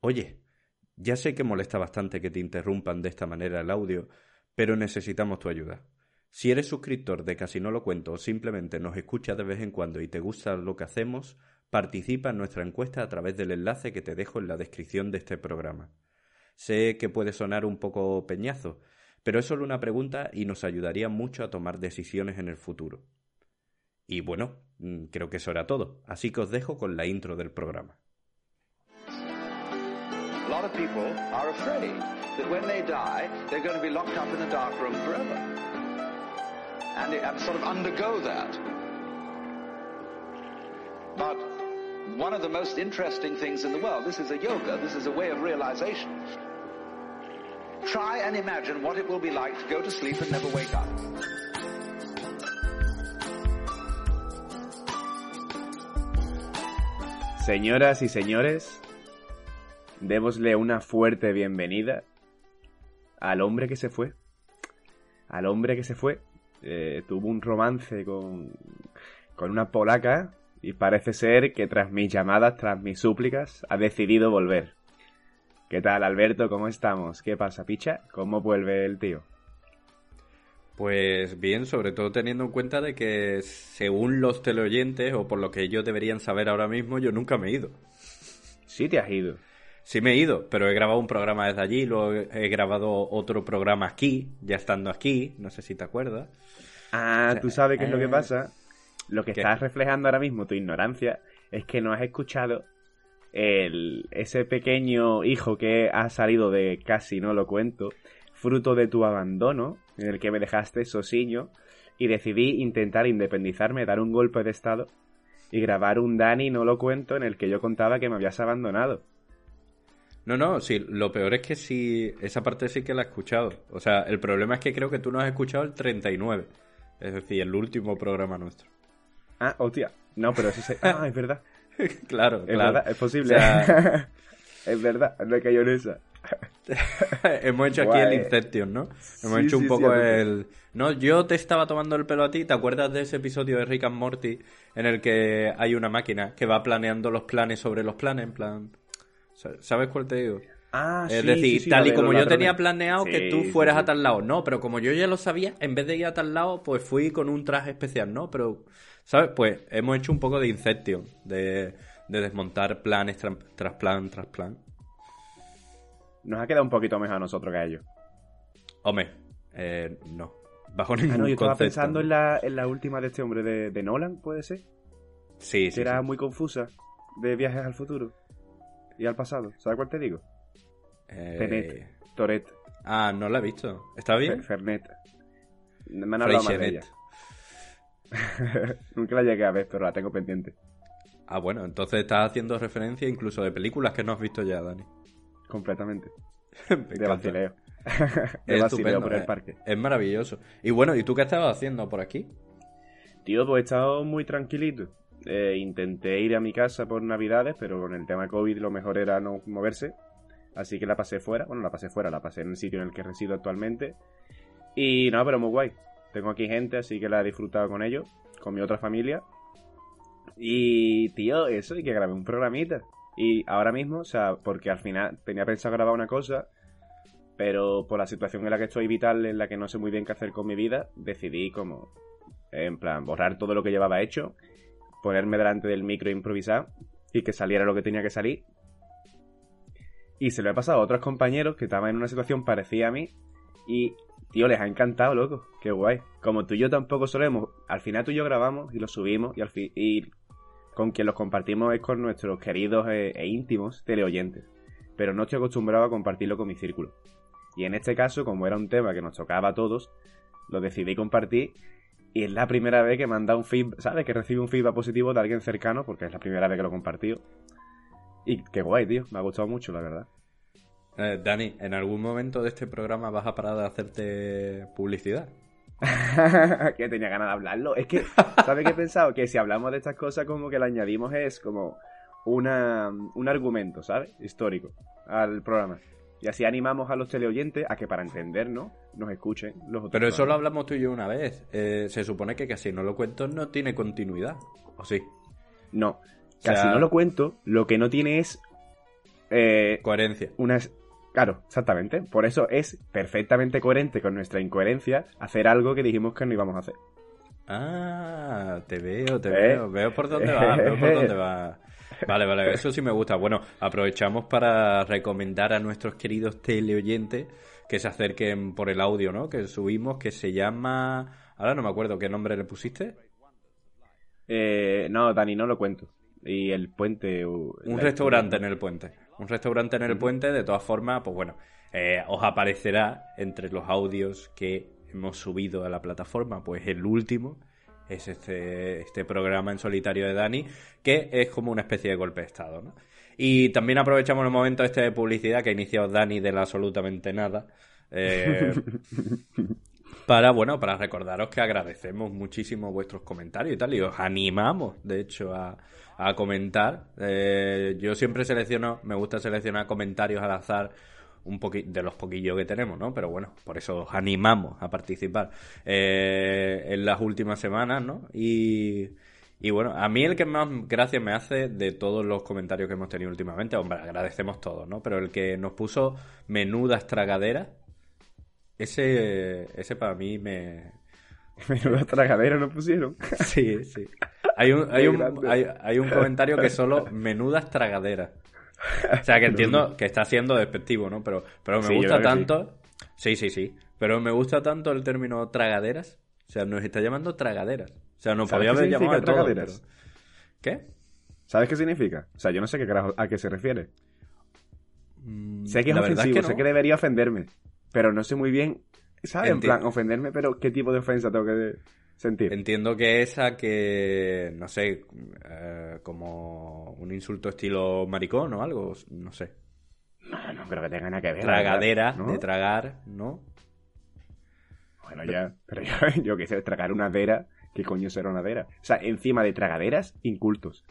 oye, ya sé que molesta bastante que te interrumpan de esta manera el audio, pero necesitamos tu ayuda. Si eres suscriptor de Casi No Lo Cuento o simplemente nos escuchas de vez en cuando y te gusta lo que hacemos, participa en nuestra encuesta a través del enlace que te dejo en la descripción de este programa. Sé que puede sonar un poco peñazo, pero es solo una pregunta y nos ayudaría mucho a tomar decisiones en el futuro. Y bueno, mm, creo que eso era todo, así que os dejo con la intro del programa. Lot of people are afraid that when they die, they're going to be locked up in a dark room forever. And, and sort of undergo that. But one of the most interesting things in the world, this is a yoga, this is a way of realization. Try and imagine what it will be like to go to sleep and never wake up. Señoras y señores, démosle una fuerte bienvenida al hombre que se fue. Al hombre que se fue. Eh, tuvo un romance con, con una polaca y parece ser que tras mis llamadas, tras mis súplicas, ha decidido volver. ¿Qué tal, Alberto? ¿Cómo estamos? ¿Qué pasa, picha? ¿Cómo vuelve el tío? Pues bien, sobre todo teniendo en cuenta de que según los teleoyentes o por lo que ellos deberían saber ahora mismo, yo nunca me he ido. Sí te has ido. Sí me he ido, pero he grabado un programa desde allí, luego he grabado otro programa aquí, ya estando aquí, no sé si te acuerdas. Ah, tú sabes qué es lo que Eh, pasa. Lo que ¿qué? estás reflejando ahora mismo, tu ignorancia, es que no has escuchado el, ese pequeño hijo que ha salido de casi no lo cuento, fruto de tu abandono, en el que me dejaste sosiño, y decidí intentar independizarme, dar un golpe de estado y grabar un Dani no lo cuento en el que yo contaba que me habías abandonado. No, no, sí, lo peor es que sí, esa parte sí que la he escuchado. O sea, el problema es que creo que tú no has escuchado el 39, es decir, el último programa nuestro. Ah, hostia. No, pero eso se... Ah, es verdad. claro, Es claro. verdad, es posible. O sea- es verdad, no he caído en esa. Hemos hecho aquí el Inception, ¿no? Hemos Sí, hecho un sí, poco sí, el... No, yo te estaba tomando el pelo a ti. ¿Te acuerdas de ese episodio de Rick and Morty en el que hay una máquina que va planeando los planes sobre los planes? En plan... ¿Sabes cuál te digo? Ah, es sí, decir, sí, sí, tal y como yo tenía planeado que tú fueras sí. a tal lado. No, pero como yo ya lo sabía, en vez de ir a tal lado, pues fui con un traje especial, ¿no? Pero, ¿sabes? Pues hemos hecho un poco de Inception, de, de desmontar planes tras, tras plan, tras plan. Nos ha quedado un poquito mejor a nosotros que a ellos. Hombre, eh, no. Bajo ningún Ah, no, yo estaba concepto. pensando en la, en la última de este hombre, de, de Nolan, ¿puede ser? Sí, Que sí, era sí. muy confusa, de viajes al futuro y al pasado. ¿Sabes cuál te digo? Eh, Toret, Ah, no la he visto. ¿Está bien? Fernet. Me han hablado mal de ella. Nunca la llegué a ver, pero la tengo pendiente. Ah, bueno, entonces estás haciendo referencia incluso de películas que no has visto ya, Dani. Completamente. Me De vacileo. de Es vacileo por el eh. parque. Es maravilloso. Y bueno, ¿y tú qué estabas haciendo por aquí? Tío, pues he estado muy tranquilito. Eh, intenté ir a mi casa por navidades, pero con el tema COVID lo mejor era no moverse. Así que la pasé fuera. Bueno, la pasé fuera, la pasé en el sitio en el que resido actualmente. Y no, pero muy guay. Tengo aquí gente, así que la he disfrutado con ellos, con mi otra familia. Y, tío, eso, y que grabé un programita. Y ahora mismo, o sea, porque al final tenía pensado grabar una cosa, pero por la situación en la que estoy vital, en la que no sé muy bien qué hacer con mi vida, decidí como, en plan, borrar todo lo que llevaba hecho, ponerme delante del micro e improvisar y que saliera lo que tenía que salir. Y se lo he pasado a otros compañeros que estaban en una situación parecida a mí y, tío, les ha encantado, loco. Qué guay. Como tú y yo tampoco solemos, al final tú y yo grabamos y lo subimos y al fin y con quien los compartimos es con nuestros queridos e, e íntimos teleoyentes. Pero no estoy acostumbrado a compartirlo con mi círculo. Y en este caso, como era un tema que nos tocaba a todos, lo decidí compartir y es la primera vez que me han dado un feedback, ¿sabes? Que recibe un feedback positivo de alguien cercano, porque es la primera vez que lo he compartido. Y qué guay, tío. Me ha gustado mucho, la verdad. Eh, Dani, ¿en algún momento de este programa vas a parar de hacerte publicidad? que tenía ganas de hablarlo. Es que, ¿sabes qué he pensado? Que si hablamos de estas cosas, como que le añadimos es como una, un argumento, ¿sabes? Histórico al programa. Y así animamos a los teleoyentes a que para entendernos nos escuchen los otros. Pero eso lo hablamos tú y yo una vez. Eh, se supone que casi no lo cuento no tiene continuidad. ¿O sí? No, sea- casi no lo cuento. Lo que no tiene es eh, Coherencia. unas... Claro, exactamente. Por eso es perfectamente coherente con nuestra incoherencia hacer algo que dijimos que no íbamos a hacer. Ah, te veo, te Eh. veo. Veo por dónde va, veo por dónde va. Vale, vale, eso sí me gusta. Bueno, aprovechamos para recomendar a nuestros queridos teleoyentes que se acerquen por el audio, ¿no? Que subimos, que se llama... Ahora no me acuerdo qué nombre le pusiste. Eh, no, Dani, no lo cuento. Y el puente... uh, Un restaurante en el puente. Un restaurante en el puente, de todas formas, pues bueno, eh, os aparecerá entre los audios que hemos subido a la plataforma, pues el último es este, este programa en solitario de Dani, que es como una especie de golpe de estado, ¿no? Y también aprovechamos el momento este de publicidad que ha iniciado Dani de la absolutamente nada. eh, para, bueno, para recordaros que agradecemos muchísimo vuestros comentarios y tal, y os animamos, de hecho, a, a comentar. Eh, yo siempre selecciono, me gusta seleccionar comentarios al azar un poqui de los poquillos que tenemos, ¿no? Pero bueno, por eso os animamos a participar eh, en las últimas semanas, ¿no? Y, y bueno, a mí el que más gracias me hace de todos los comentarios que hemos tenido últimamente, hombre, agradecemos todos, ¿no? Pero el que nos puso menudas tragaderas, ese, ese para mí me, Menuda tragadera nos pusieron. Sí, sí. Hay un, hay, un, hay, hay un comentario que solo menudas tragaderas. O sea, que entiendo que está siendo despectivo, ¿no? Pero, pero me Sí, gusta tanto. Sí. sí, sí, Pero me gusta tanto el término tragaderas. O sea, nos está llamando tragaderas. O sea, nos ¿Sabes podría haber llamado todo. tragaderas? pero- ¿Qué? ¿Sabes qué significa? O sea, yo no sé qué carajo, a qué se refiere. Mm, Sé que es ofensivo, no. sé que debería ofenderme. Pero no sé muy bien, ¿sabes? En plan, ofenderme, pero ¿qué tipo de ofensa tengo que sentir? Entiendo que esa que, no sé, eh, como un insulto estilo maricón o algo, no sé. No, no creo que tenga nada que ver. Tragadera, de tragar, ¿no? Bueno, ya, pero yo, yo qué sé, tragar una dera, ¿qué coño será una dera? O sea, encima de tragaderas, incultos.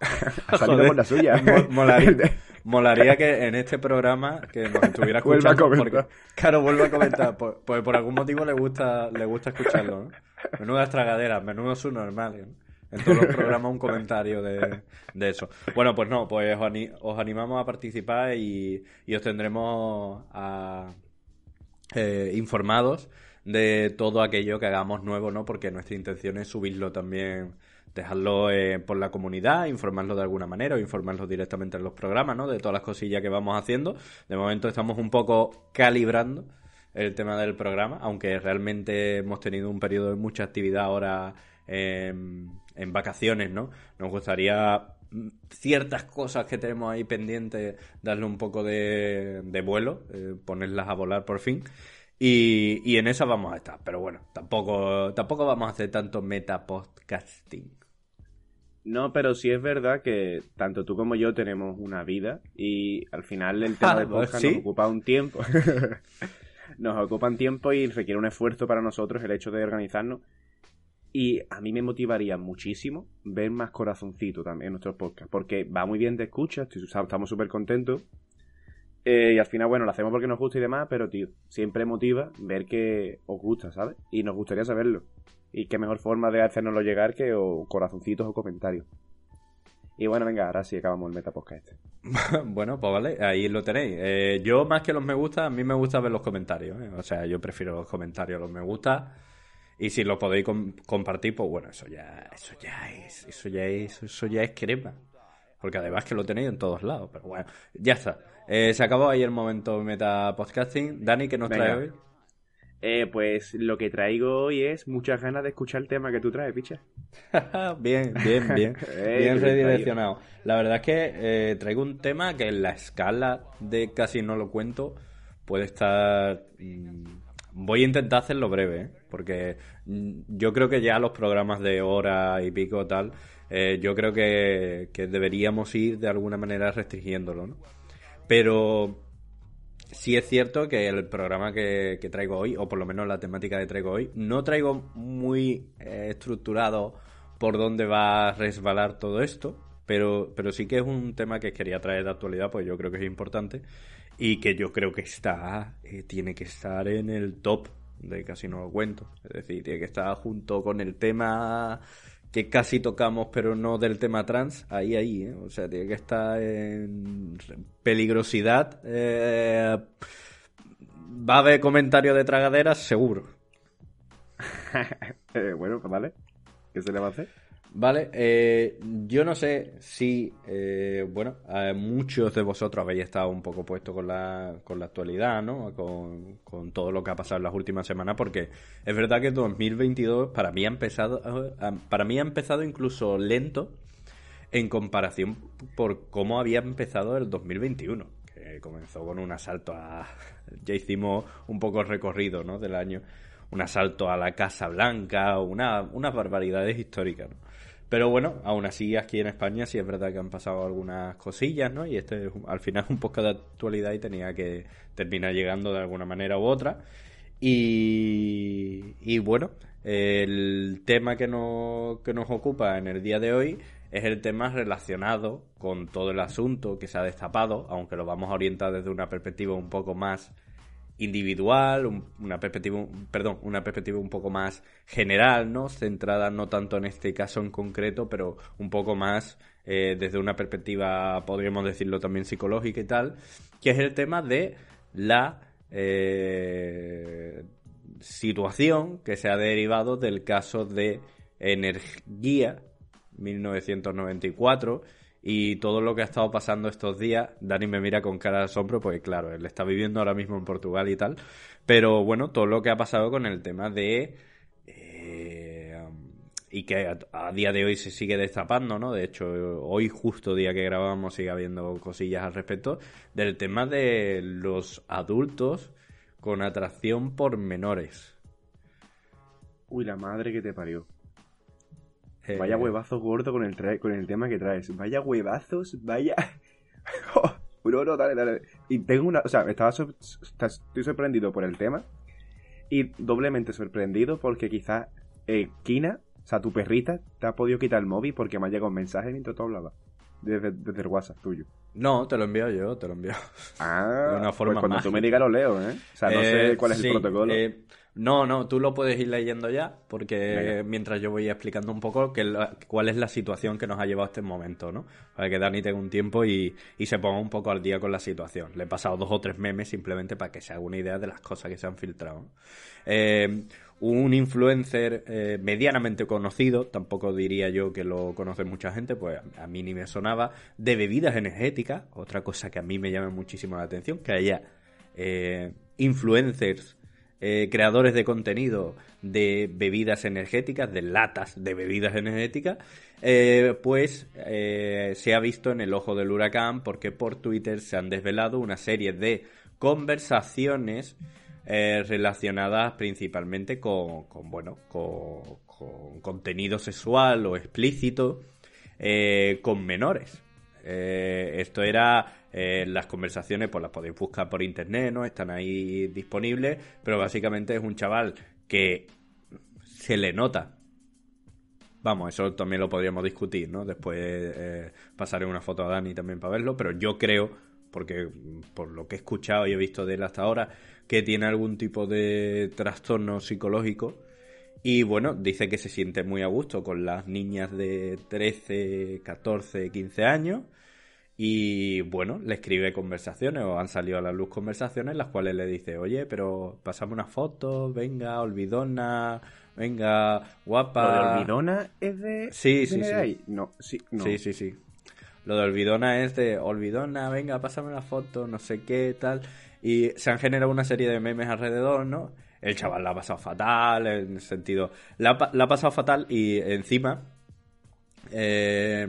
ha salido Joder, por la suya. mo- molaría, molaría que en este programa que nos estuviera Vuelva a escuchando comentar. porque claro vuelva a comentar pues, pues por algún motivo le gusta le gusta escucharlo ¿no? menudas tragaderas menudo subnormal ¿no? en todos los programas un comentario de, de eso bueno pues no pues os, ani- os animamos a participar y, y os tendremos a, eh, informados de todo aquello que hagamos nuevo, ¿no? Porque nuestra intención es subirlo también, dejarlo eh, por la comunidad, informarlo de alguna manera o informarlo directamente en los programas, ¿no? De todas las cosillas que vamos haciendo. De momento estamos un poco calibrando el tema del programa, aunque realmente hemos tenido un periodo de mucha actividad ahora en, en vacaciones, ¿no? Nos gustaría mm, ciertas cosas que tenemos ahí pendientes, darle un poco de, vuelo, eh, ponerlas a volar por fin. Y, en esa vamos a estar. Pero bueno, tampoco, tampoco vamos a hacer tanto meta podcasting. No, pero sí es verdad que tanto tú como yo tenemos una vida y al final el tema Ah, del podcast ¿sí? nos ocupa un tiempo. nos ocupa un tiempo y requiere un esfuerzo para nosotros el hecho de organizarnos. Y a mí me motivaría muchísimo ver más corazoncito también en nuestros podcasts, porque va muy bien de escucha, estamos súper contentos. Eh, y al final, bueno, lo hacemos porque nos gusta y demás, pero tío, siempre motiva ver que os gusta, ¿sabes? Y nos gustaría saberlo. Y qué mejor forma de hacérnoslo llegar que o corazoncitos o comentarios. Y bueno, venga, ahora sí acabamos el Metapodcast este. bueno, pues vale, ahí lo tenéis. Eh, yo más que los me gusta, a mí me gusta ver los comentarios. ¿eh? O sea, yo prefiero los comentarios a los me gusta. Y si los podéis com- compartir, pues bueno, eso ya, eso ya es, eso ya es, eso ya es crema. Porque además que lo tenéis en todos lados. Pero bueno, ya está. Eh, se acabó ahí el momento meta podcasting. Dani, ¿qué nos Venga. trae hoy? Eh, pues lo que traigo hoy es muchas ganas de escuchar el tema que tú traes, picha. bien, bien, bien. Eh, bien redireccionado. La verdad es que eh, traigo un tema que en la escala de casi no lo cuento puede estar mm, Voy a intentar hacerlo breve, ¿eh? porque mm, yo creo que ya los programas de hora y pico tal, eh, yo creo que, que, deberíamos ir de alguna manera restringiéndolo, ¿no? Pero sí es cierto que el programa que, traigo hoy, o por lo menos la temática que traigo hoy, no traigo muy eh, estructurado por dónde va a resbalar todo esto, pero, pero sí que es un tema que quería traer de actualidad, pues yo creo que es importante y que yo creo que está, eh, tiene que estar en el top de casi no lo cuento. Es decir, tiene que estar junto con el tema que casi tocamos, pero no del tema trans, ahí, ahí, ¿eh? o sea, tiene que estar en peligrosidad. Eh, va a haber comentarios de tragaderas, seguro. bueno, pues vale. ¿Qué se le va a hacer? Vale, eh, yo no sé si, eh, bueno, muchos de vosotros habéis estado un poco puestos con la, con la actualidad, ¿no? Con, con, todo lo que ha pasado en las últimas semanas, porque es verdad que 2022 para mí ha empezado, para mí ha empezado incluso lento en comparación por cómo había empezado el 2021, que comenzó con un asalto a, ya hicimos un poco el recorrido, ¿no? Del año, un asalto a la Casa Blanca, una, unas barbaridades históricas, ¿no? Pero bueno, aún así aquí en España sí es verdad que han pasado algunas cosillas, ¿no? Y este es al final un poco de actualidad y tenía que terminar llegando de alguna manera u otra. Y, y bueno, el tema que nos, que nos ocupa en el día de hoy es el tema relacionado con todo el asunto que se ha destapado, aunque lo vamos a orientar desde una perspectiva un poco más individual, una perspectiva, perdón, una perspectiva un poco más general, ¿no? Centrada no tanto en este caso en concreto, pero un poco más eh, desde una perspectiva, podríamos decirlo también psicológica y tal, que es el tema de la eh, situación que se ha derivado del caso de Energía 1994 y todo lo que ha estado pasando estos días, Dani me mira con cara de asombro, pues claro, él está viviendo ahora mismo en Portugal y tal, pero bueno, todo lo que ha pasado con el tema de... Eh, y que a, día de hoy se sigue destapando, ¿no? De hecho, hoy justo día que grabamos sigue habiendo cosillas al respecto, del tema de los adultos con atracción por menores. Uy, la madre que te parió. Vaya huevazos gordo con el, con el tema que traes. Vaya huevazos, vaya. no, no, dale, dale. Y tengo una. O sea, estaba estoy sorprendido por el tema. Y doblemente sorprendido porque quizás eh, Kina, o sea, tu perrita, te ha podido quitar el móvil porque me ha llegado un mensaje mientras tú hablabas. Desde, desde el WhatsApp tuyo. No, te lo envío yo, te lo envío. Ah, de una forma pues cuando tú me digas lo leo, ¿eh? O sea, no sé eh, cuál es el protocolo. Eh, no, no, tú lo puedes ir leyendo ya, porque mientras yo voy explicando un poco que cuál es la situación que nos ha llevado a este momento, ¿no? Para que Dani tenga un tiempo y, se ponga un poco al día con la situación. Le he pasado dos o tres memes simplemente para que se haga una idea de las cosas que se han filtrado. Eh, un influencer eh, medianamente conocido, tampoco diría yo que lo conoce mucha gente, pues a mí ni me sonaba, de bebidas energéticas, otra cosa que a mí me llama muchísimo la atención, que haya eh, influencers eh, creadores de contenido de bebidas energéticas, de latas de bebidas energéticas, eh, pues eh, se ha visto en el ojo del huracán porque por Twitter se han desvelado una serie de conversaciones relacionadas principalmente con, bueno, con, contenido sexual o explícito con menores. Esto era eh, las conversaciones pues las podéis buscar por internet, ¿no? Están ahí disponibles, pero básicamente es un chaval que se le nota. Vamos, eso también lo podríamos discutir, ¿no? Después eh, pasaré una foto a Dani también para verlo, pero yo creo, porque por lo que he escuchado y he visto de él hasta ahora, que tiene algún tipo de trastorno psicológico. Y bueno, dice que se siente muy a gusto con las niñas de 13, 14, 15 años y bueno, le escribe conversaciones o han salido a la luz conversaciones en las cuales le dice, oye, pero pasame una foto, venga, olvidona, venga, guapa. ¿Lo de olvidona es de... Sí, sí, sí. No, sí, sí, sí, sí. Lo de olvidona es de olvidona, venga, pásame una foto, no sé qué, tal. Y se han generado una serie de memes alrededor, ¿no? El chaval la ha pasado fatal, en el sentido... La, ha pasado fatal y encima... Eh,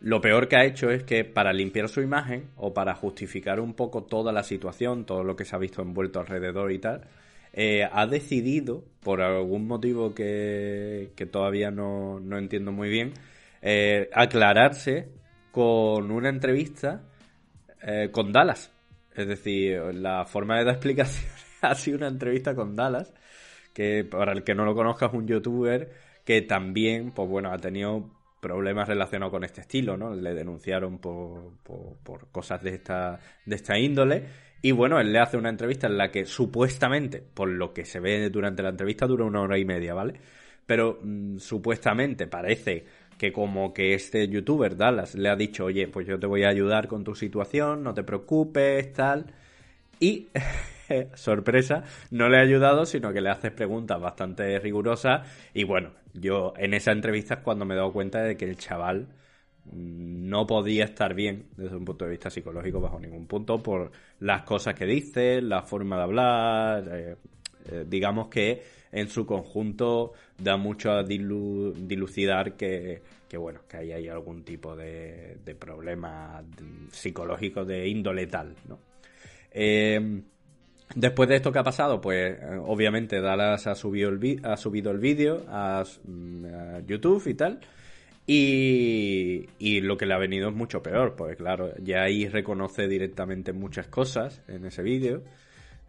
lo peor que ha hecho es que para limpiar su imagen o para justificar un poco toda la situación, todo lo que se ha visto envuelto alrededor y tal, eh, ha decidido, por algún motivo que, que todavía no, no, entiendo muy bien, eh, aclararse con una entrevista eh, con Dallas. Es decir, la forma de dar explicaciones sido una entrevista con Dallas, que para el que no lo conozca es un youtuber que también, pues bueno, ha tenido problemas relacionados con este estilo, ¿no? Le denunciaron por, por, cosas de esta, de esta índole. Y bueno, él le hace una entrevista en la que supuestamente, por lo que se ve durante la entrevista, dura una hora y media, ¿vale? Pero mm, supuestamente parece que como que este youtuber, Dallas, le ha dicho, oye, pues yo te voy a ayudar con tu situación, no te preocupes, tal. Y, sorpresa, no le ha ayudado, sino que le hace preguntas bastante rigurosas. Y bueno, yo en esa entrevista es cuando me he dado cuenta de que el chaval no podía estar bien desde un punto de vista psicológico bajo ningún punto por las cosas que dice, la forma de hablar, eh, eh, digamos que en su conjunto da mucho a dilucidar que, bueno, que ahí hay algún tipo de, de problema psicológico de índole tal, ¿no? Eh, después de esto que ha pasado, pues obviamente Dallas ha subido el, ha subido el vídeo a, mm, a YouTube y tal. Y, y, lo que le ha venido es mucho peor, porque claro, ya ahí reconoce directamente muchas cosas en ese vídeo.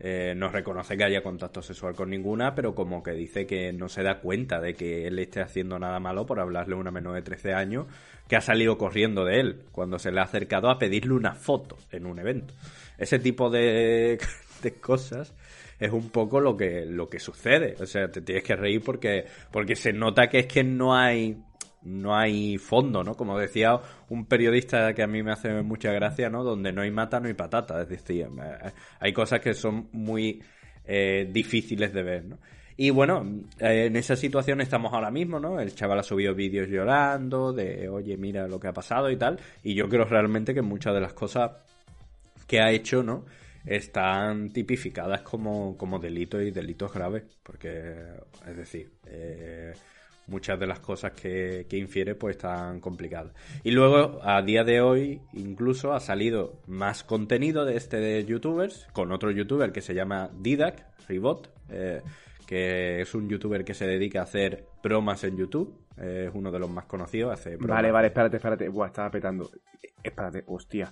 Eh, no reconoce que haya contacto sexual con ninguna, pero como que dice que no se da cuenta de que él esté haciendo nada malo por hablarle a una menor de 13 años que ha salido corriendo de él cuando se le ha acercado a pedirle una foto en un evento. Ese tipo de, de cosas es un poco lo que, lo que sucede. O sea, te tienes que reír porque, porque se nota que es que no hay no hay fondo, ¿no? Como decía un periodista que a mí me hace mucha gracia, ¿no? Donde no hay mata, no hay patata. Es decir, eh, hay cosas que son muy eh, difíciles de ver, ¿no? Y bueno, eh, en esa situación estamos ahora mismo, ¿no? El chaval ha subido vídeos llorando, de oye, mira lo que ha pasado y tal. Y yo creo realmente que muchas de las cosas que ha hecho, ¿no? Están tipificadas como, como delitos y delitos graves. Porque, es decir, eh, muchas de las cosas que, infiere pues están complicadas. Y luego, a día de hoy, incluso ha salido más contenido de este de youtubers, con otro youtuber que se llama Didac, Ribot, eh, que es un youtuber que se dedica a hacer bromas en YouTube. es uno de los más conocidos. Hace Vale, vale, espérate, espérate. Buah, estaba petando. Espérate, hostia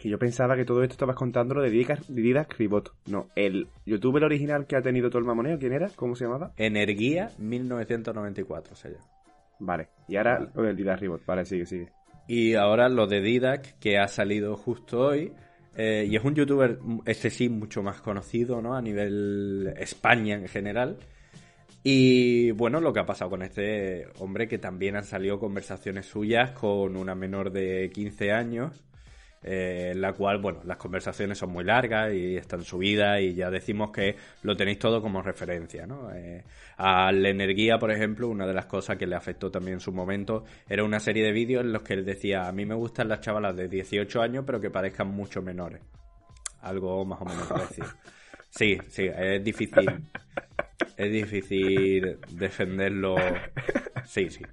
que yo pensaba que todo esto estabas contando lo de Didac Ribot. No, el youtuber original que ha tenido todo el mamoneo, ¿quién era? ¿Cómo se llamaba? Energía 1994 se llama. Vale, y ahora lo del Didac Ribot. Vale, sigue, sigue. Y ahora lo de Didac, que ha salido justo hoy. Eh, y es un youtuber, este sí, mucho más conocido, ¿no? A nivel España en general. Y bueno, lo que ha pasado con este hombre, que también han salido conversaciones suyas con una menor de 15 años eh, en la cual, bueno, las conversaciones son muy largas y están subidas y ya decimos que lo tenéis todo como referencia, ¿no? Eh, a la energía, por ejemplo, una de las cosas que le afectó también en su momento era una serie de vídeos en los que él decía, a mí me gustan las chavalas de 18 años pero que parezcan mucho menores. Algo más o menos parecido. Sí, sí, es difícil. Es difícil defenderlo. Sí, sí.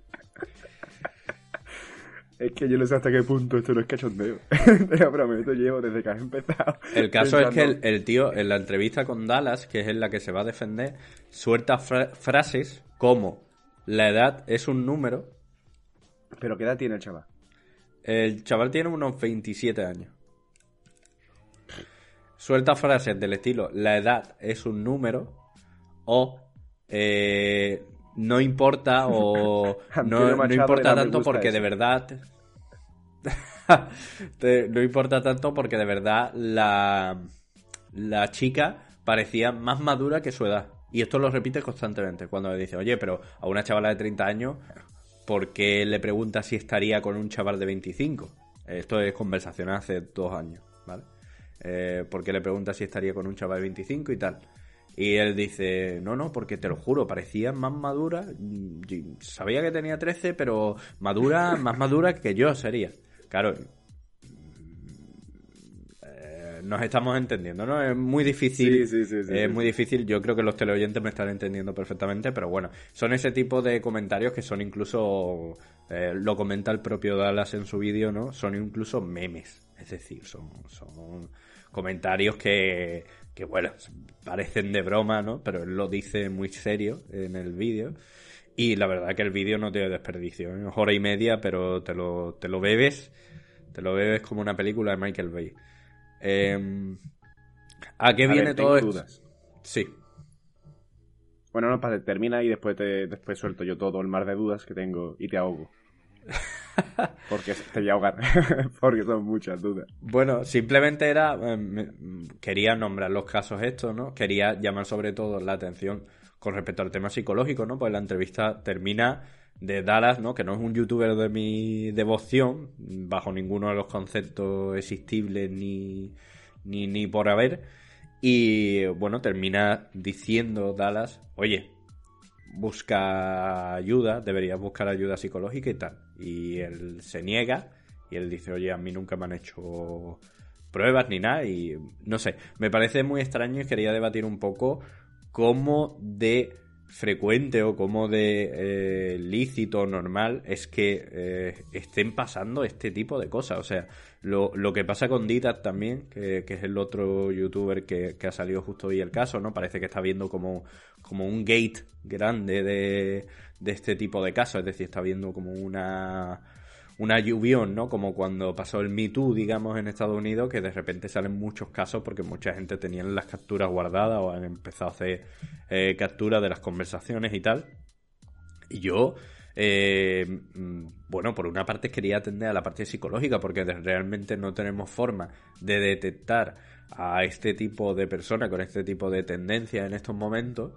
Es que yo no sé hasta qué punto esto no es cachondeo. Te lo prometo, llevo desde que has empezado. El caso es que el, tío, en la entrevista con Dallas, que es en la que se va a defender, suelta frases como la edad es un número. ¿Pero qué edad tiene el chaval? El chaval tiene unos 27 años. Suelta frases del estilo la edad es un número o eh, no importa o no, importa tanto porque de verdad no importa tanto porque de verdad la la chica parecía más madura que su edad y esto lo repite constantemente cuando le dice oye pero a una chavala de 30 años ¿por qué le pregunta si estaría con un chaval de 25? Esto es conversación hace dos años, ¿vale? Eh, ¿Por qué le pregunta si estaría con un chaval de 25 y tal? Y él dice, no, no, porque te lo juro, parecía más madura. Sabía que tenía 13, pero madura, más madura que yo sería. Claro, eh, nos estamos entendiendo, ¿no? Es muy difícil. Sí, sí, sí, es muy difícil. Yo creo que los teleoyentes me están entendiendo perfectamente, pero bueno, son ese tipo de comentarios que son incluso, eh, lo comenta el propio Dallas en su vídeo, ¿no? Son incluso memes Es decir, son, son comentarios que, que, bueno, parecen de broma, ¿no? Pero él lo dice muy serio en el vídeo. Y la verdad que el vídeo no tiene desperdicio. Es ¿eh? hora y media, pero te lo, te lo bebes. Te lo bebes como una película de Michael Bay. Em, ¿A qué viene todo esto? Sí. Bueno, no, para, termina y después, te, después suelto yo todo el mar de dudas que tengo y te ahogo. Porque te voy a ahogar. Porque son muchas dudas. Bueno, simplemente era. Eh, quería nombrar los casos estos, ¿no? Quería llamar sobre todo la atención con respecto al tema psicológico, ¿no? Pues la entrevista termina de Dallas, ¿no? Que no es un youtuber de mi devoción, bajo ninguno de los conceptos existibles ni, ni, ni por haber. Y bueno, termina diciendo Dallas, oye, busca ayuda, deberías buscar ayuda psicológica y tal. Y él se niega y él dice, oye, a mí nunca me han hecho pruebas ni nada y no sé, me parece muy extraño y quería debatir un poco cómo de frecuente o como de eh, lícito normal es que eh, estén pasando este tipo de cosas. O sea, lo, lo que pasa con Dita también, que, es el otro youtuber que, que, ha salido justo hoy el caso, ¿no? Parece que está viendo como, como un gate grande de, de este tipo de casos, es decir, está viendo como una una lluvión, ¿no? Como cuando pasó el Me Too, digamos, en Estados Unidos, que de repente salen muchos casos porque mucha gente tenía las capturas guardadas o han empezado a hacer eh, capturas de las conversaciones y tal. Y yo, eh, mm, bueno, por una parte quería atender a la parte psicológica porque realmente no tenemos forma de detectar a este tipo de personas con este tipo de tendencias en estos momentos.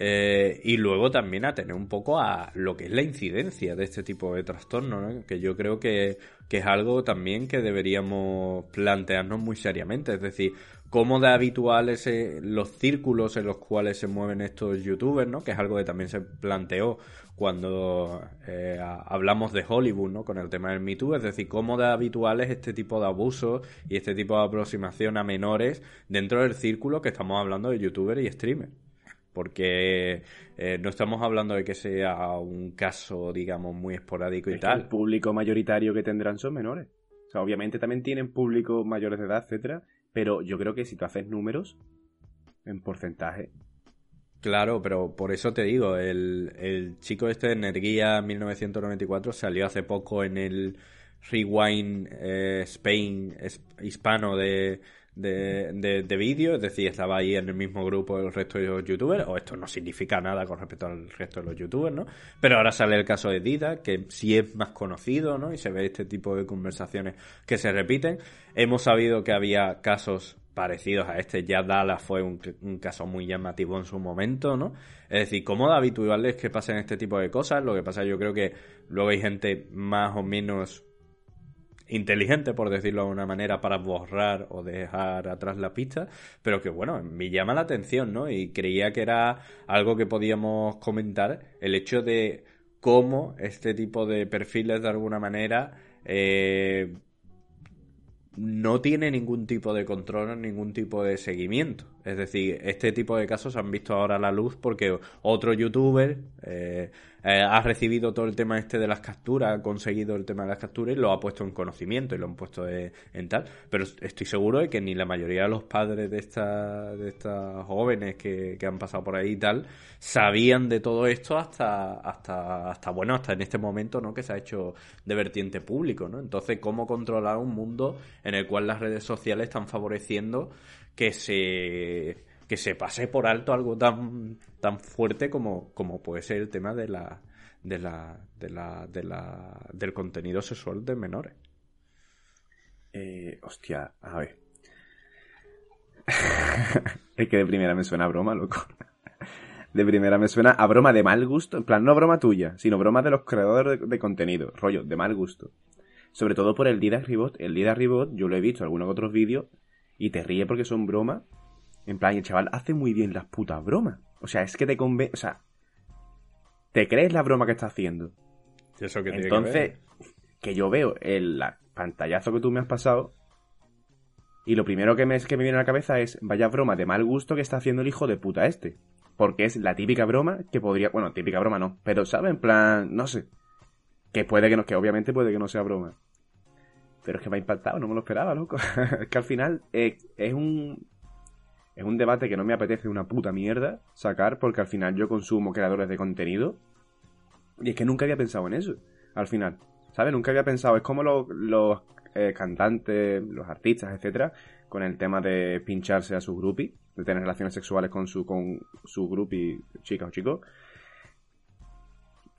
Eh, y luego también a un poco a lo que es la incidencia de este tipo de trastorno, que yo creo que, es algo también que deberíamos plantearnos muy seriamente. Es decir, cómo de habituales es los círculos en los cuales se mueven estos youtubers, ¿no? que es algo que también se planteó cuando eh, hablamos de Hollywood, ¿no? con el tema del Me Too, es decir, cómo de habituales este tipo de abusos y este tipo de aproximación a menores dentro del círculo que estamos hablando de youtubers y streamers porque eh, no estamos hablando de que sea un caso, digamos, muy esporádico y tal. el público mayoritario que tendrán son menores. O sea, obviamente también tienen público mayores de edad, etcétera, pero yo creo que si tú haces números en porcentaje. Claro, pero por eso te digo, el, el chico este de Energía 1994 salió hace poco en el Rewind eh, Spain hispano de, de, de, vídeo, es decir, estaba ahí en el mismo grupo del resto de los youtubers, o esto no significa nada con respecto al resto de los youtubers, ¿no? Pero ahora sale el caso de Dida, que sí es más conocido, ¿no? Y se ve este tipo de conversaciones que se repiten. Hemos sabido que había casos parecidos a este, ya Dallas fue un, un, caso muy llamativo en su momento, ¿no? Es decir, cómo de habitual es que pasen este tipo de cosas, lo que pasa yo creo que luego hay gente más o menos inteligente, por decirlo de una manera, para borrar o dejar atrás la pista, pero que bueno, me llama la atención, ¿no? Y creía que era algo que podíamos comentar, el hecho de cómo este tipo de perfiles de alguna manera eh, no tiene ningún tipo de control, ningún tipo de seguimiento. Es decir, este tipo de casos han visto ahora la luz porque otro youtuber eh, eh, ha recibido todo el tema este de las capturas, ha conseguido el tema de las capturas y lo ha puesto en conocimiento y lo han puesto en tal. Pero estoy seguro de que ni la mayoría de los padres de, esta, de estas jóvenes que, que han pasado por ahí y tal sabían de todo esto hasta, hasta, hasta, bueno, hasta en este momento, ¿no? Que se ha hecho de vertiente público, ¿no? Entonces, ¿cómo controlar un mundo en el cual las redes sociales están favoreciendo que se que se pase por alto algo tan, tan fuerte como, como puede ser el tema de la, de la, de la, de la, del contenido sexual de menores. Eh, hostia, a ver. es que de primera me suena a broma, loco. De primera me suena a broma de mal gusto. En plan, no broma tuya, sino broma de los creadores de, contenido. Rollo, de mal gusto. Sobre todo por el Dida Ribot. El Dida Ribot, yo lo he visto en algunos otros vídeos y te ríe porque son bromas en plan, el chaval hace muy bien las putas bromas. O sea, es que te convence. O sea, ¿te crees la broma que está haciendo? ¿Eso que Entonces, que, yo veo el pantallazo que tú me has pasado. Y lo primero que me, que me viene a la cabeza es, vaya broma de mal gusto que está haciendo el hijo de puta este. Porque es la típica broma que podría. Bueno, típica broma no. Pero, ¿sabes? En plan, no sé. Que puede que no, que obviamente puede que no sea broma. Pero es que me ha impactado, no me lo esperaba, loco. es que al final eh, es un. Es un debate que no me apetece una puta mierda sacar porque al final yo consumo creadores de contenido. Y es que nunca había pensado en eso. Al final. ¿Sabes? Nunca había pensado. Es como los, los eh, cantantes, los artistas, etcétera, con el tema de pincharse a su groupie, de tener relaciones sexuales con su, con su groupie, chica o chico.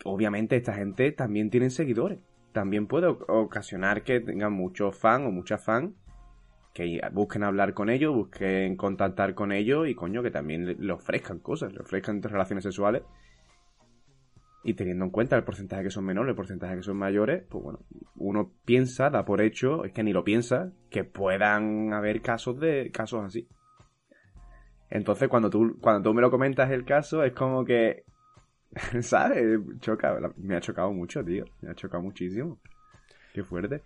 Obviamente esta gente también tiene seguidores. También puede ocasionar que tengan muchos fans o muchas fans que busquen hablar con ellos, busquen contactar con ellos y coño, que también le ofrezcan cosas, le ofrezcan relaciones sexuales y teniendo en cuenta el porcentaje que son menores, el porcentaje que son mayores, pues bueno, uno piensa, da por hecho, es que ni lo piensa, que puedan haber casos de casos así. Entonces cuando tú, cuando tú me lo comentas el caso, es como que, ¿sabes? Choca, me ha chocado mucho, tío, me ha chocado muchísimo. Qué fuerte.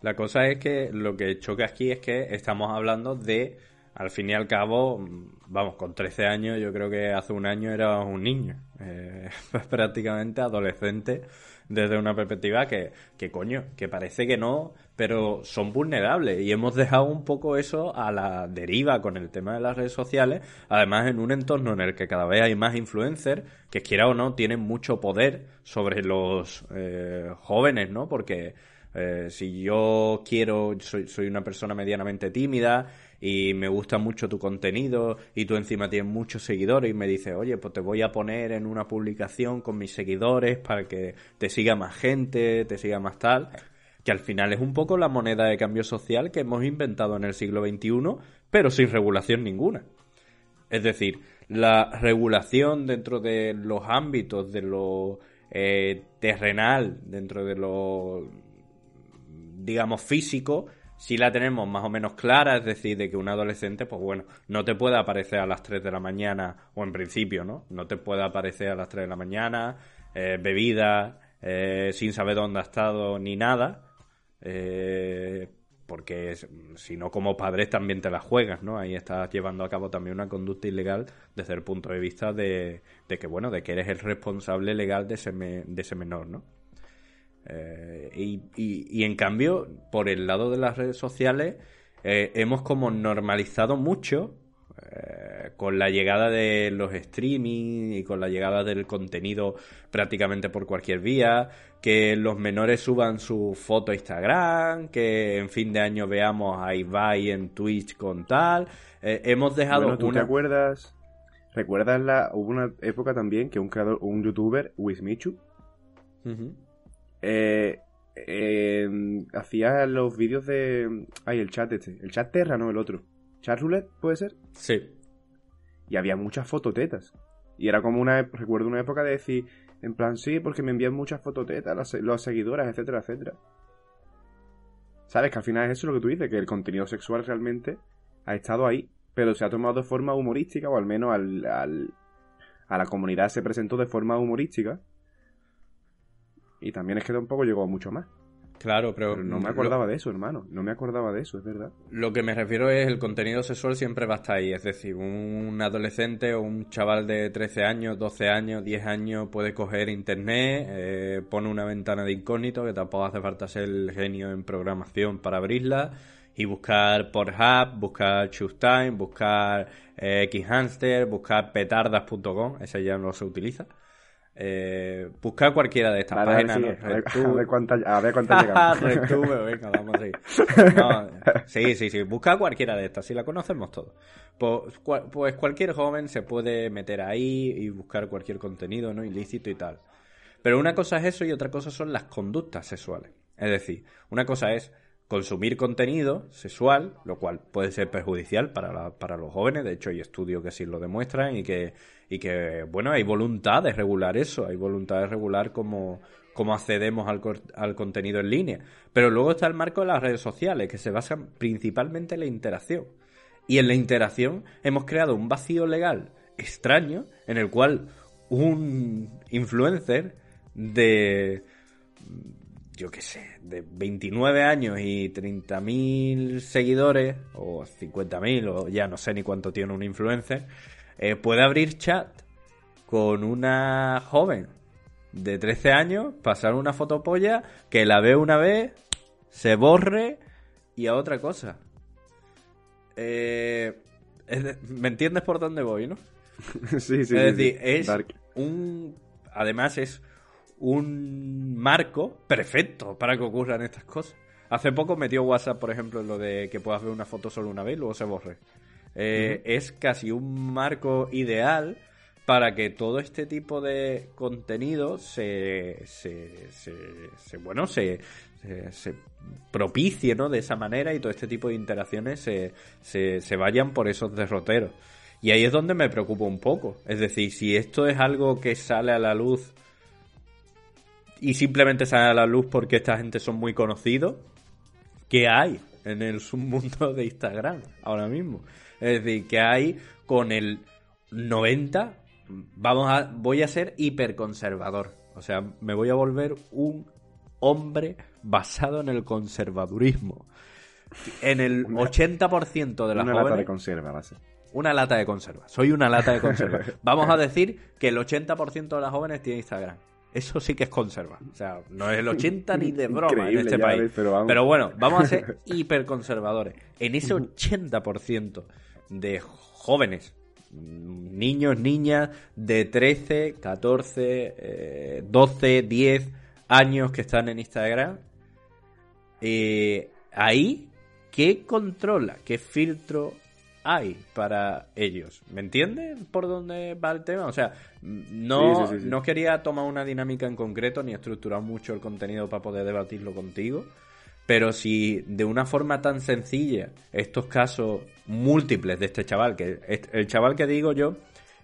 La cosa es que lo que choca aquí es que estamos hablando de al fin y al cabo, vamos, con 13 años, yo creo que hace un año era un niño, eh, prácticamente adolescente, desde una perspectiva que, que coño, que parece que no, pero son vulnerables y hemos dejado un poco eso a la deriva con el tema de las redes sociales, además en un entorno en el que cada vez hay más influencers que quiera o no tienen mucho poder sobre los eh, jóvenes, ¿no? Porque eh, si yo quiero, soy, soy una persona medianamente tímida y me gusta mucho tu contenido y tú encima tienes muchos seguidores y me dices, oye, pues te voy a poner en una publicación con mis seguidores para que te siga más gente, te siga más tal, que al final es un poco la moneda de cambio social que hemos inventado en el siglo XXI, pero sin regulación ninguna. Es decir, la regulación dentro de los ámbitos de lo eh, terrenal, dentro de lo, digamos, físico, si la tenemos más o menos clara, es decir, de que un adolescente, pues bueno, no te puede aparecer a las 3 de la mañana, o en principio, ¿no? No te puede aparecer a las 3 de la mañana, eh, bebida, eh, sin saber dónde ha estado ni nada, eh, porque si no como padres también te la juegas, ¿no? Ahí estás llevando a cabo también una conducta ilegal desde el punto de vista de, que, bueno, de que eres el responsable legal de ese, de ese menor, ¿no? Eh, y, en cambio, por el lado de las redes sociales, eh, hemos como normalizado mucho eh, con la llegada de los streaming y con la llegada del contenido prácticamente por cualquier vía, que los menores suban su foto a Instagram, que en fin de año veamos a Ibai en Twitch con tal. hemos dejado bueno, ¿tú te acuerdas? ¿Recuerdas la hubo una época también que un creador, un youtuber, Wismichu, eh, eh, hacía los vídeos de... Ay, el chat este. El chat Terra, no el otro. ¿Chat Roulette puede ser? Sí. Y había muchas fototetas. Y era como una... Recuerdo una época de decir... En plan, sí, porque me envían muchas fototetas, las, las seguidoras, etcétera, etcétera. ¿Sabes? Que al final es eso lo que tú dices, que el contenido sexual realmente ha estado ahí, pero se ha tomado de forma humorística, o al menos al, al, a la comunidad se presentó de forma humorística, y también es que tampoco llegó a mucho más. Claro, pero, no me acordaba de eso, hermano. No me acordaba de eso, es verdad. Lo que me refiero es el contenido sexual siempre va a estar ahí. Es decir, un adolescente o un chaval de 13 años, 12 años, 10 años puede coger internet, eh, pone una ventana de incógnito, que tampoco hace falta ser el genio en programación para abrirla, y buscar Pornhub, buscar Time, buscar eh, Xhamster, buscar petardas.com, ese ya no se utiliza. Eh, buscar cualquiera de estas páginas. a, ver, cuántas llegamos. venga, vamos sí, sí, sí. Busca cualquiera de estas, si la conocemos todos. Pues, pues, cualquier joven se puede meter ahí y buscar cualquier contenido no ilícito y tal. Pero una cosa es eso y otra cosa son las conductas sexuales. Es decir, una cosa es consumir contenido sexual, lo cual puede ser perjudicial para, para los jóvenes. De hecho, hay estudios que sí lo demuestran y que, y que bueno, hay voluntad de regular eso, hay voluntad de regular cómo, cómo accedemos al, al contenido en línea. Pero luego está el marco de las redes sociales, que se basan principalmente en la interacción. Y en la interacción hemos creado un vacío legal extraño en el cual un influencer de yo qué sé, de 29 años y 30.000 seguidores, o 50.000, o ya no sé ni cuánto tiene un influencer, eh, puede abrir chat con una joven de 13 años, pasar una fotopolla, que la ve una vez, se borre y a otra cosa. Eh, ¿Me entiendes por dónde voy, no? sí, sí. Es decir, es un. Además, es un marco perfecto para que ocurran estas cosas. Hace poco metió WhatsApp, por ejemplo, lo de que puedas ver una foto solo una vez y luego se borre. Eh, es casi un marco ideal para que todo este tipo de contenido se, se, se, bueno se, se, propicie ¿no? de esa manera y todo este tipo de interacciones se, se, vayan por esos derroteros. Y ahí es donde me preocupa un poco. Es decir, si esto es algo que sale a la luz y simplemente sale a la luz porque esta gente son muy conocidos, ¿qué hay en el submundo de Instagram ahora mismo? Es decir, ¿qué hay con el 90 vamos a, voy a ser hiperconservador. O sea, me voy a volver un hombre basado en el conservadurismo. En el 80% de las Una lata de conserva, va a ser. Una lata de conserva. Soy una lata de conserva. Vamos a decir que el 80% de las jóvenes tiene Instagram. Eso sí que es conserva. O sea, no es el 80 ni de broma en este país. pero, pero, bueno, vamos a ser hiperconservadores. En ese 80% de jóvenes niños, niñas de 13, 14, 12, 10 años que están en Instagram. Eh, ahí, ¿qué controla? ¿Qué filtro hay para ellos? ¿Me entiendes por dónde va el tema? O sea, no, no quería tomar una dinámica en concreto ni estructurar mucho el contenido para poder debatirlo contigo. Pero si de una forma tan sencilla estos casos múltiples de este chaval, que el chaval que digo yo,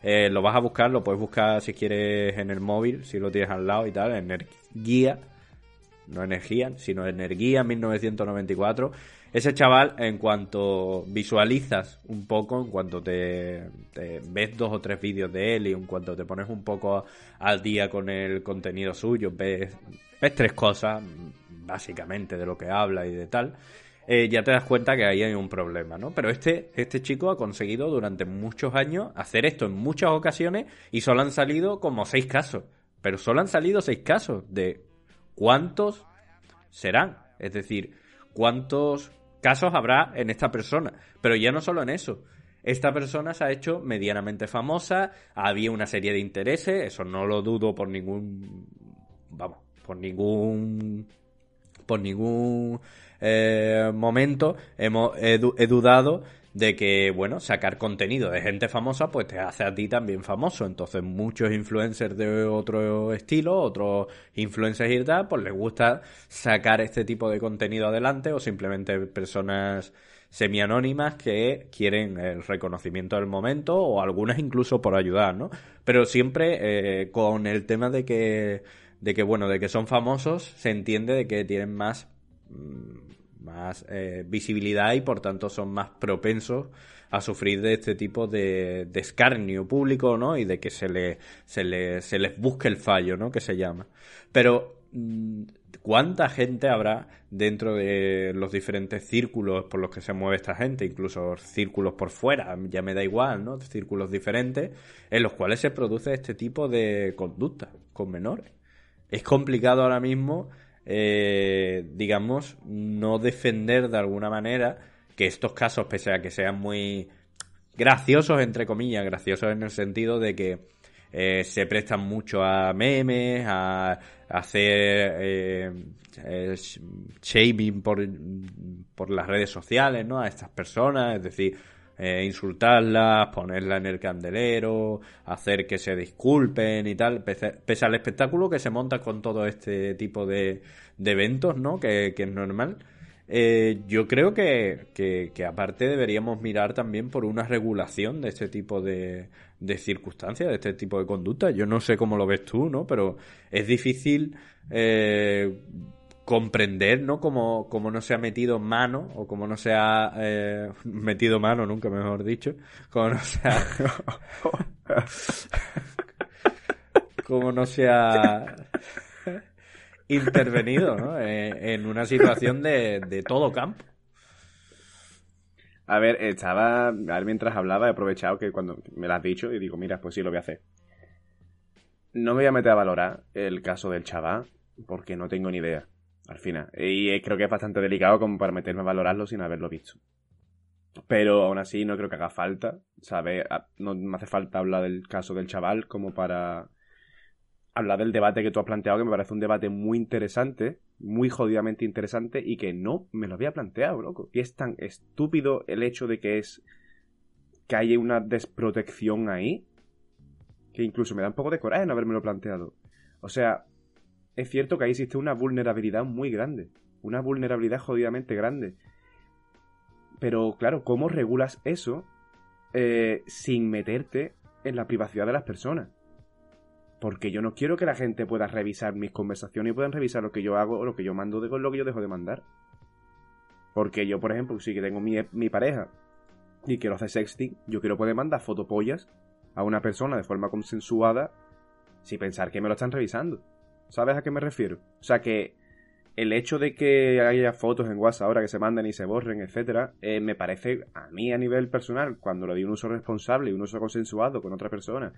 eh, lo vas a buscar, lo puedes buscar si quieres en el móvil, si lo tienes al lado y tal, Energía, no energía, sino Energía 1994. Ese chaval, en cuanto visualizas un poco, en cuanto te, ves dos o tres vídeos de él y en cuanto te pones un poco al día con el contenido suyo, ves, tres cosas básicamente de lo que habla y de tal, eh, ya te das cuenta que ahí hay un problema, ¿no? Pero este, este chico ha conseguido durante muchos años hacer esto en muchas ocasiones y solo han salido como seis casos. Pero solo han salido seis casos de cuántos serán. Es decir, cuántos casos habrá en esta persona. Pero ya no solo en eso. Esta persona se ha hecho medianamente famosa, había una serie de intereses, eso no lo dudo por ningún... Vamos, por ningún por ningún eh, momento he, dudado de que, bueno, sacar contenido de gente famosa, pues te hace a ti también famoso. Entonces, muchos influencers de otro estilo, otros influencers y tal, pues les gusta sacar este tipo de contenido adelante o simplemente personas semi-anónimas que quieren el reconocimiento del momento o algunas incluso por ayudar, ¿no? Pero siempre eh, con el tema de que de que bueno, de que son famosos, se entiende de que tienen más, mm, más eh, visibilidad y por tanto son más propensos a sufrir de este tipo de, de escarnio público, ¿no? Y de que se, le, se, le, se les busque el fallo, ¿no? Que se llama. Pero, mm, ¿cuánta gente habrá dentro de los diferentes círculos por los que se mueve esta gente? Incluso círculos por fuera, ya me da igual, ¿no? Círculos diferentes, en los cuales se produce este tipo de conducta con menores es complicado ahora mismo, eh, digamos, no defender de alguna manera que estos casos, pese a que sean muy graciosos, entre comillas, graciosos en el sentido de que eh, se prestan mucho a memes, a, hacer eh, shaming por, por las redes sociales, ¿no? A estas personas, es decir, eh, insultarlas, ponerla en el candelero, hacer que se disculpen y tal, pese, al espectáculo que se monta con todo este tipo de, de eventos, ¿no? Que, es normal. Eh, yo creo que, que, aparte deberíamos mirar también por una regulación de este tipo de, de circunstancias, de este tipo de conducta. Yo no sé cómo lo ves tú, ¿no? Pero es difícil eh, comprender, ¿no? Como, no se ha metido mano, o como no se ha eh, metido mano, nunca mejor dicho, como no se ha... como no se ha intervenido, ¿no? Eh, en una situación de, de todo campo. A ver, estaba, a ver, mientras hablaba, he aprovechado que cuando me lo has dicho y digo, mira, pues sí, lo voy a hacer. No me voy a meter a valorar el caso del chaval porque no tengo ni idea. Al final. Y eh, creo que es bastante delicado como para meterme a valorarlo sin haberlo visto. Pero aún así no creo que haga falta, ¿sabes? No me hace falta hablar del caso del chaval como para hablar del debate que tú has planteado, que me parece un debate muy interesante, muy jodidamente interesante y que no me lo había planteado, loco. Y es tan estúpido el hecho de que es que haya una desprotección ahí que incluso me da un poco de coraje no haberme planteado. O sea, es cierto que ahí existe una vulnerabilidad muy grande, una vulnerabilidad jodidamente grande. Pero claro, ¿cómo regulas eso eh, sin meterte en la privacidad de las personas? Porque yo no quiero que la gente pueda revisar mis conversaciones y puedan revisar lo que yo hago o lo que yo mando de lo que yo dejo de mandar. Porque yo, por ejemplo, si que tengo mi, mi pareja y quiero hacer sexting, yo quiero poder mandar fotopollas a una persona de forma consensuada sin pensar que me lo están revisando. ¿Sabes a qué me refiero? O sea que el hecho de que haya fotos en WhatsApp ahora que se manden y se borren, etcétera, eh, me parece a mí a nivel personal, cuando lo di un uso responsable y un uso consensuado con otra persona,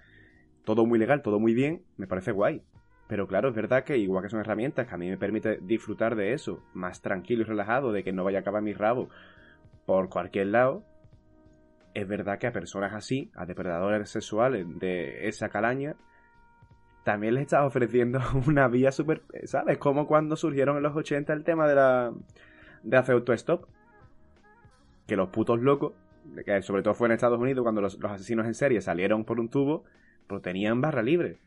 todo muy legal, todo muy bien, me parece guay. Pero claro, es verdad que igual que son herramientas que a mí me permite disfrutar de eso, más tranquilo y relajado, de que no vaya a acabar mi rabo por cualquier lado, es verdad que a personas así, a depredadores sexuales de esa calaña, también les estás ofreciendo una vía súper, ¿sabes? Como cuando surgieron en los 80 el tema de la de hacer auto-stop. Que los putos locos, que sobre todo fue en Estados Unidos cuando los, asesinos en serie salieron por un tubo, pero tenían barra libre.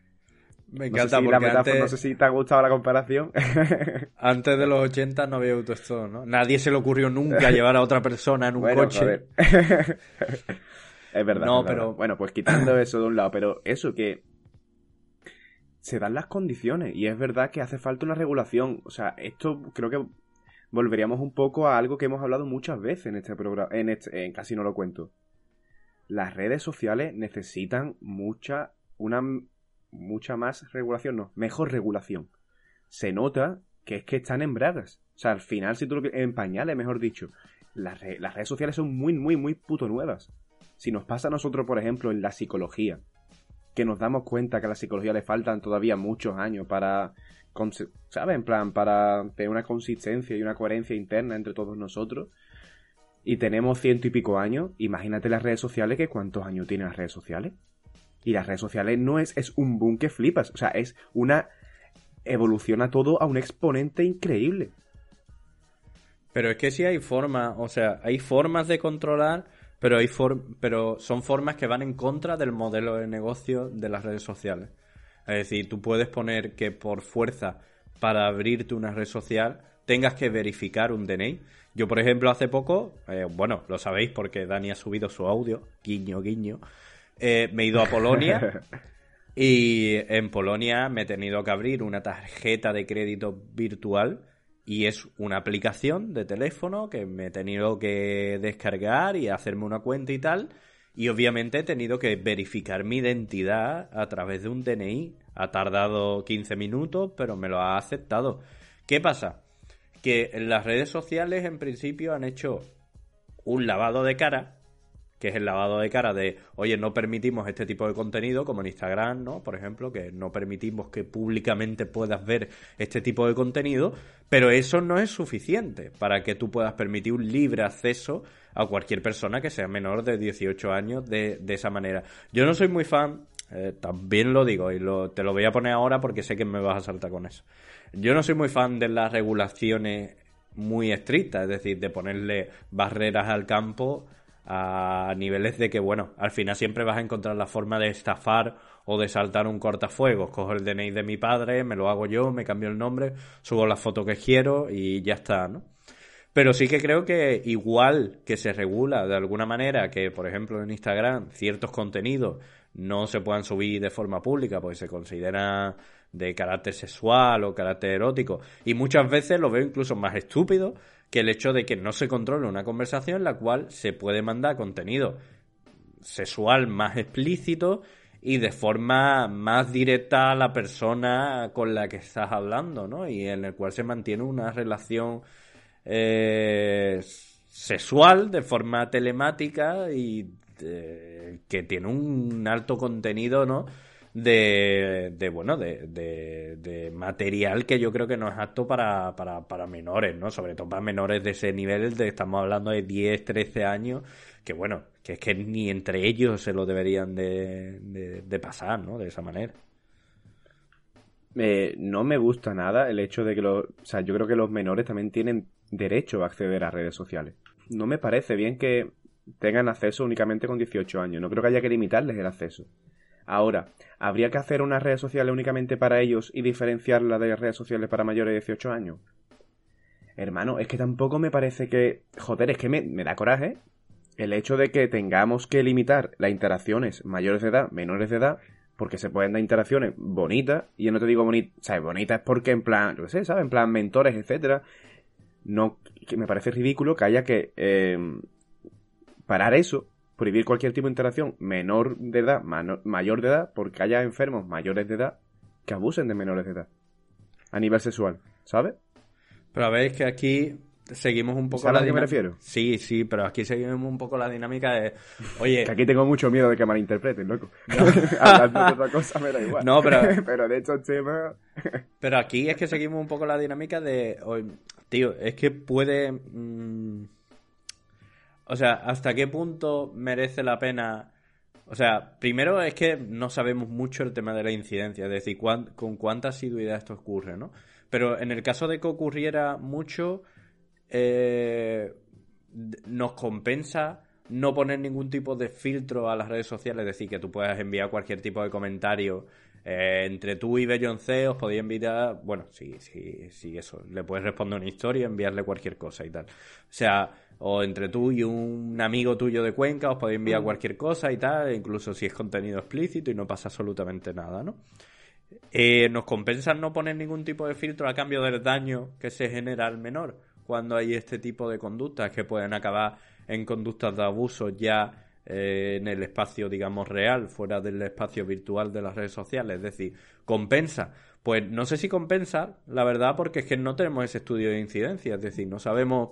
Me encanta no porque antes... no sé si te ha gustado la comparación. antes de los 80 no había auto-stop, ¿no? Nadie se le ocurrió nunca llevar a otra persona en un coche. es verdad. No, pero... Bueno, pues quitando eso de un lado, pero eso que se dan las condiciones y es verdad que hace falta una regulación. O sea, esto creo que volveríamos un poco a algo que hemos hablado muchas veces en este programa, en, este, en casi no lo cuento. Las redes sociales necesitan mucha, una, mucha más regulación, no, mejor regulación. Se nota que es que están en bragas. O sea, al final, si tú lo en pañales, mejor dicho, las, las redes sociales son muy, muy, muy puto nuevas. Si nos pasa a nosotros, por ejemplo, en la psicología, que nos damos cuenta que a la psicología le faltan todavía muchos años para, ¿sabes? En plan, para tener una consistencia y una coherencia interna entre todos nosotros. Y tenemos ciento y pico años. Imagínate las redes sociales, que cuántos años tienen las redes sociales. Y las redes sociales no es, es un boom que flipas. O sea, es una evoluciona todo a un exponente increíble. Pero es que si hay formas, o sea, hay formas de controlar pero, hay pero son formas que van en contra del modelo de negocio de las redes sociales. Es decir, tú puedes poner que por fuerza, para abrirte una red social, tengas que verificar un DNI. Yo, por ejemplo, hace poco, eh, bueno, lo sabéis porque Dani ha subido su audio, guiño, guiño, eh, me he ido a Polonia y en Polonia me he tenido que abrir una tarjeta de crédito virtual y es una aplicación de teléfono que me he tenido que descargar y hacerme una cuenta y tal. Y obviamente he tenido que verificar mi identidad a través de un DNI. Ha tardado 15 minutos, pero me lo ha aceptado. ¿Qué pasa? Que las redes sociales en principio han hecho un lavado de cara que es el lavado de cara de, oye, no permitimos este tipo de contenido, como en Instagram, ¿no? Por ejemplo, que no permitimos que públicamente puedas ver este tipo de contenido, pero eso no es suficiente para que tú puedas permitir un libre acceso a cualquier persona que sea menor de 18 años de, esa manera. Yo no soy muy fan, eh, también lo digo, y te lo voy a poner ahora porque sé que me vas a saltar con eso. Yo no soy muy fan de las regulaciones muy estrictas, es decir, de ponerle barreras al campo a niveles de que, bueno, al final siempre vas a encontrar la forma de estafar o de saltar un cortafuegos. Cojo el DNI de mi padre, me lo hago yo, me cambio el nombre, subo la foto que quiero y ya está, ¿no? Pero sí que creo que igual que se regula de alguna manera que, por ejemplo, en Instagram ciertos contenidos no se puedan subir de forma pública porque se considera de carácter sexual o carácter erótico y muchas veces lo veo incluso más estúpido que el hecho de que no se controle una conversación en la cual se puede mandar contenido sexual más explícito y de forma más directa a la persona con la que estás hablando, ¿no? Y en el cual se mantiene una relación eh, sexual de forma telemática y que tiene un alto contenido, ¿no? De, bueno, de, de, material que yo creo que no es apto para, para, para menores, ¿no? Sobre todo para menores de ese nivel, de estamos hablando de 10, 13 años, que bueno, que es que ni entre ellos se lo deberían de, de pasar, ¿no? De esa manera. No me gusta nada el hecho de que los... O sea, yo creo que los menores también tienen derecho a acceder a redes sociales. No me parece bien que tengan acceso únicamente con 18 años. No creo que haya que limitarles el acceso. Ahora, ¿habría que hacer unas redes sociales únicamente para ellos y diferenciarlas de redes sociales para mayores de 18 años? Hermano, es que tampoco me parece que... Joder, es que me, me da coraje el hecho de que tengamos que limitar las interacciones mayores de edad, menores de edad, porque se pueden dar interacciones bonitas, y yo no te digo bonita, ¿sabes? Bonita es porque en plan, yo sé, ¿sabes? En plan mentores, etcétera. No, que me parece ridículo que haya que eh, parar eso, prohibir cualquier tipo de interacción menor de edad, mayor de edad, porque haya enfermos mayores de edad que abusen de menores de edad a nivel sexual, ¿sabes? Pero a ver, es que aquí seguimos un poco la a qué me refiero? Sí, sí, pero aquí seguimos un poco la dinámica de, oye... que aquí tengo mucho miedo de que malinterpreten, loco. No. Hablando de otra cosa me da igual. No, pero... pero de hecho, tema... pero aquí es que seguimos un poco la dinámica de, tío, es que puede... Mm, o sea, ¿hasta qué punto merece la pena... O sea, primero es que no sabemos mucho el tema de la incidencia, es decir, con cuánta asiduidad esto ocurre, ¿no? Pero en el caso de que ocurriera mucho, eh, nos compensa no poner ningún tipo de filtro a las redes sociales, es decir, que tú puedas enviar cualquier tipo de comentario eh, entre tú y Beyoncé os podéis enviar, bueno, sí, sí, sí, eso, le puedes responder una historia, enviarle cualquier cosa y tal. O sea, o entre tú y un amigo tuyo de Cuenca os podéis enviar mm. cualquier cosa y tal, incluso si es contenido explícito y no pasa absolutamente nada, ¿no? Eh, nos compensa no poner ningún tipo de filtro a cambio del daño que se genera al menor cuando hay este tipo de conductas que pueden acabar en conductas de abuso ya eh, en el espacio, digamos, real, fuera del espacio virtual de las redes sociales. Es decir, ¿compensa? Pues no sé si compensa, la verdad, porque es que no tenemos ese estudio de incidencia. Es decir, no sabemos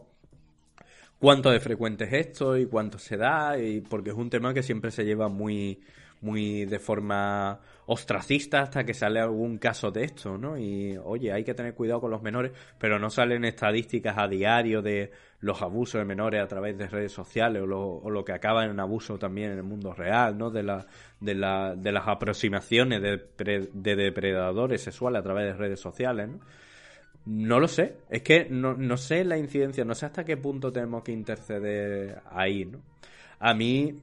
cuánto de frecuente es esto y cuánto se da, y porque es un tema que siempre se lleva muy, muy de forma ostracista hasta que sale algún caso de esto, ¿no? Y oye, hay que tener cuidado con los menores, pero no salen estadísticas a diario de los abusos de menores a través de redes sociales o lo, que acaba en abuso también en el mundo real, ¿no? De, la, de, la, de las aproximaciones de, de depredadores sexuales a través de redes sociales, ¿no? No lo sé, es que no sé la incidencia, no sé hasta qué punto tenemos que interceder ahí, ¿no? A mí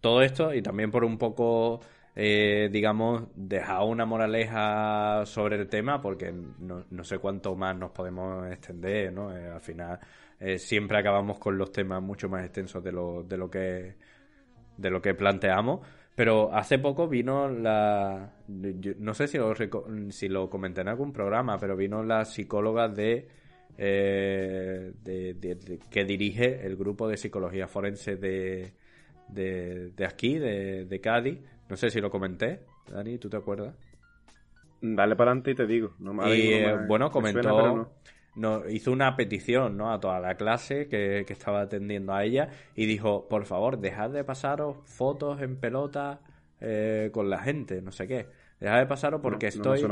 todo esto y también por un poco, eh, digamos, dejar una moraleja sobre el tema, porque no, no sé cuánto más nos podemos extender, ¿no? Eh, al final eh, siempre acabamos con los temas mucho más extensos de lo, de lo que de lo que planteamos. Pero hace poco vino la. no sé si lo, si lo comenté en algún programa, pero vino la psicóloga de, de, que dirige el grupo de psicología forense de, de, de aquí, de, de Cádiz. No sé si lo comenté, Dani, ¿tú te acuerdas? Dale para adelante y te digo. y eh, bueno, comentó, no. hizo una petición ¿no? a toda la clase que, estaba atendiendo a ella y dijo, por favor, dejad de pasaros fotos en pelota eh, con la gente, no sé qué. Dejad de pasaros porque estoy...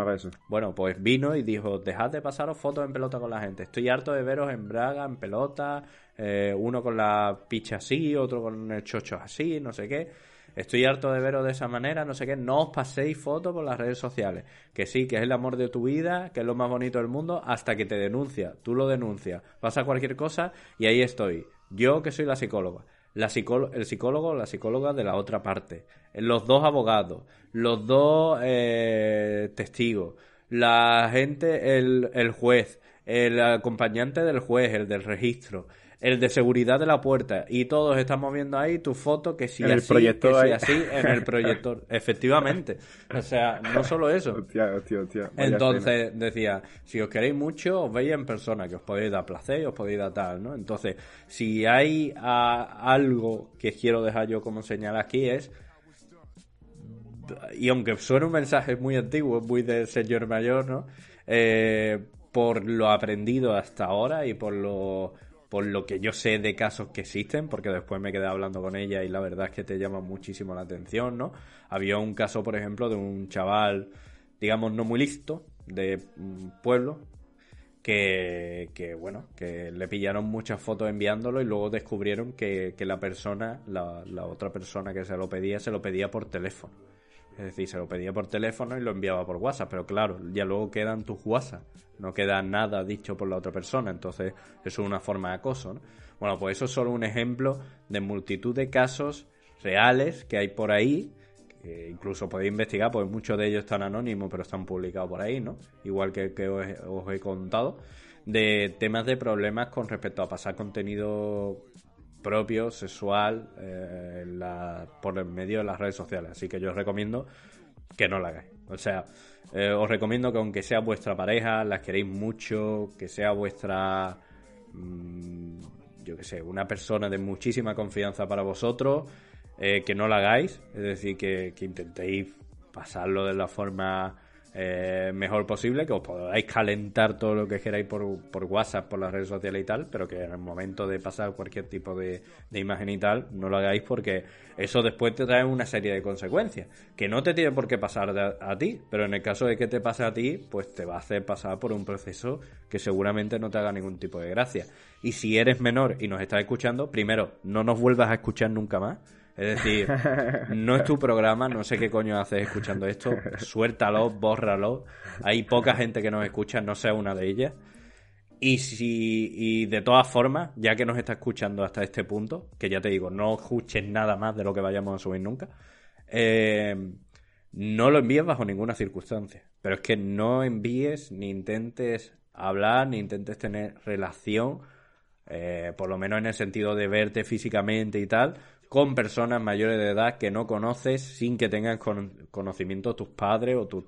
Bueno, pues vino y dijo, dejad de pasaros fotos en pelota con la gente. Estoy harto de veros en Braga, en pelota, eh, uno con la picha así, otro con el chocho así, no sé qué. Estoy harto de veros de esa manera, no sé qué. No os paséis fotos por las redes sociales. Que sí, que es el amor de tu vida, que es lo más bonito del mundo, hasta que te denuncia. Tú lo denuncias. Pasa cualquier cosa y ahí estoy. Yo que soy la psicóloga la el psicólogo o la psicóloga de la otra parte, los dos abogados, los dos eh, testigos, la gente, el, el juez, el acompañante del juez, el del registro, el de seguridad de la puerta y todos estamos viendo ahí tu foto que si así, que si así en el proyector. Efectivamente. O sea, no solo eso. Entonces decía, si os queréis mucho, os veis en persona, que os podéis dar placer, os podéis dar tal, ¿no? Entonces, si hay algo que quiero dejar yo como señal aquí es y aunque suene un mensaje muy antiguo, muy de señor mayor, ¿no? Eh, por lo aprendido hasta ahora y por lo por lo que yo sé de casos que existen, porque después me quedé hablando con ella y la verdad es que te llama muchísimo la atención, ¿no? Había un caso, por ejemplo, de un chaval, digamos, no muy listo, de pueblo, que, que, bueno, que le pillaron muchas fotos enviándolo y luego descubrieron que, que la persona, la otra persona que se lo pedía, se lo pedía por teléfono. Es decir, se lo pedía por teléfono y lo enviaba por WhatsApp, pero claro, ya luego quedan tus WhatsApp, no queda nada dicho por la otra persona, entonces eso es una forma de acoso. ¿no? Bueno, pues eso es solo un ejemplo de multitud de casos reales que hay por ahí, que incluso podéis investigar, pues muchos de ellos están anónimos, pero están publicados por ahí, ¿no? Igual que, que os he contado, de temas de problemas con respecto a pasar contenido propio, sexual, eh, por el medio de las redes sociales. Así que yo os recomiendo que no la hagáis. O sea, eh, os recomiendo que aunque sea vuestra pareja, las queréis mucho, que sea vuestra, mm, yo que sé, una persona de muchísima confianza para vosotros, eh, que no la hagáis. Es decir, que intentéis pasarlo de la forma eh, mejor posible, que os podáis calentar todo lo que queráis por, WhatsApp, por las redes sociales y tal, pero que en el momento de pasar cualquier tipo de, de imagen y tal, no lo hagáis porque eso después te trae una serie de consecuencias, que no te tiene por qué pasar de- a, ti, pero en el caso de que te pase a ti, pues te va a hacer pasar por un proceso que seguramente no te haga ningún tipo de gracia. Y si eres menor y nos estás escuchando, primero, no nos vuelvas a escuchar nunca más. Es decir, no es tu programa, no sé qué coño haces escuchando esto, suéltalo, bórralo. Hay poca gente que nos escucha, no sea una de ellas. Y si y de todas formas, ya que nos está escuchando hasta este punto, que ya te digo, no escuches nada más de lo que vayamos a subir nunca, eh, no lo envíes bajo ninguna circunstancia. Pero es que no envíes ni intentes hablar, ni intentes tener relación, eh, por lo menos en el sentido de verte físicamente y tal, con personas mayores de edad que no conoces sin que tengan con- conocimiento tus padres o, tus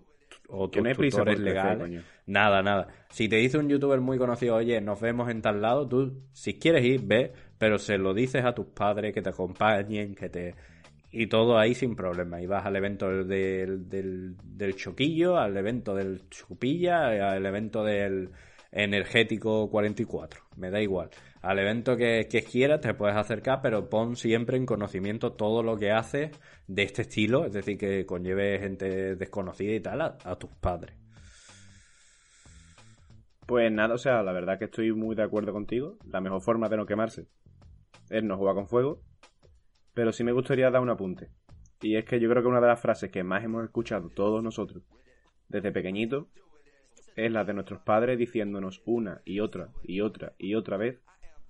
o tus tutores legales. Nada, nada. Si te dice un youtuber muy conocido, oye, nos vemos en tal lado, tú, si quieres ir, ve, pero se lo dices a tus padres que te acompañen, que te... Y todo ahí sin problema. Y vas al evento del, del, del choquillo, al evento del chupilla, al evento del energético 44. Me da igual. Al evento que, quieras te puedes acercar, pero pon siempre en conocimiento todo lo que haces de este estilo, es decir, que conlleve gente desconocida y tal a, a tus padres. Pues nada, o sea, la verdad que estoy muy de acuerdo contigo. La mejor forma de no quemarse es no jugar con fuego. Pero sí me gustaría dar un apunte. Y es que yo creo que una de las frases que más hemos escuchado todos nosotros desde pequeñitos es la de nuestros padres diciéndonos una y otra y otra y otra vez,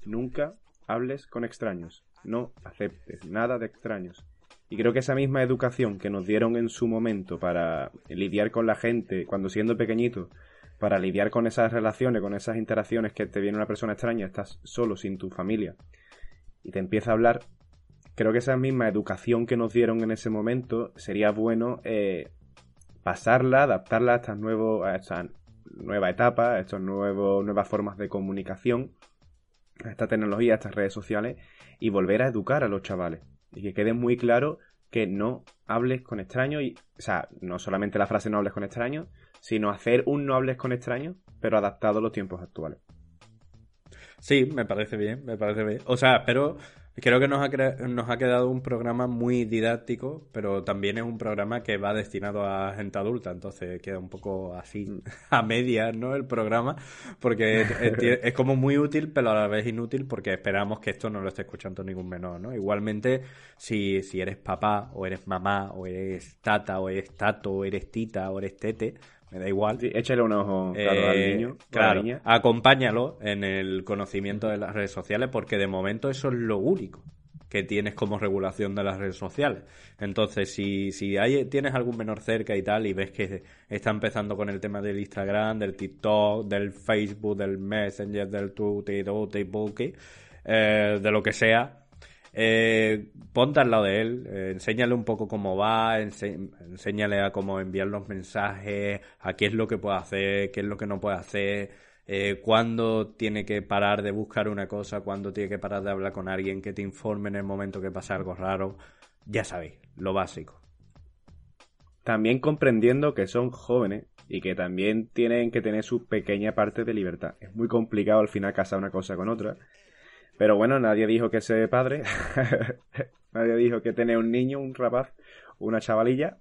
nunca hables con extraños, no aceptes nada de extraños. Y creo que esa misma educación que nos dieron en su momento para lidiar con la gente cuando siendo pequeñitos, para lidiar con esas relaciones, con esas interacciones que te viene una persona extraña, estás solo, sin tu familia, y te empieza a hablar, creo que esa misma educación que nos dieron en ese momento sería bueno eh, pasarla, adaptarla a estas nuevos, a esta nueva etapa, a estas nuevas formas de comunicación, esta tecnología, estas redes sociales, y volver a educar a los chavales. Y que quede muy claro que no hables con extraños, y, o sea, no solamente la frase no hables con extraños, sino hacer un no hables con extraños, pero adaptado a los tiempos actuales. Sí, me parece bien, me parece bien. O sea, pero creo que nos ha, cre- nos ha quedado un programa muy didáctico, pero también es un programa que va destinado a gente adulta, entonces queda un poco así a medias, ¿no? El programa, porque es, es- es como muy útil, pero a la vez inútil, porque esperamos que esto no lo esté escuchando ningún menor, ¿no? Igualmente, si, si eres papá, o eres mamá, o eres tata, o eres tato, o eres tita, o eres tete, me da igual. Sí, échale un ojo claro, al Eh, niño, o a la claro, niña. acompáñalo en el conocimiento de las redes sociales porque de momento eso es lo único que tienes como regulación de las redes sociales. Entonces, si, si hay, tienes algún menor cerca y tal y ves que está empezando con el tema del Instagram, del TikTok, del Facebook, del Messenger, del Buki, eh, de lo que sea, eh, ponte al lado de él, eh, enséñale un poco cómo va, enséñale a cómo enviar los mensajes, a qué es lo que puede hacer, qué es lo que no puede hacer, eh, cuándo tiene que parar de buscar una cosa, cuándo tiene que parar de hablar con alguien que te informe en el momento que pasa algo raro. Ya sabéis, lo básico. También comprendiendo que son jóvenes y que también tienen que tener su pequeña parte de libertad. Es muy complicado al final casar una cosa con otra. Pero bueno, nadie dijo que ser padre. nadie dijo que tener un niño, un rapaz, una chavalilla,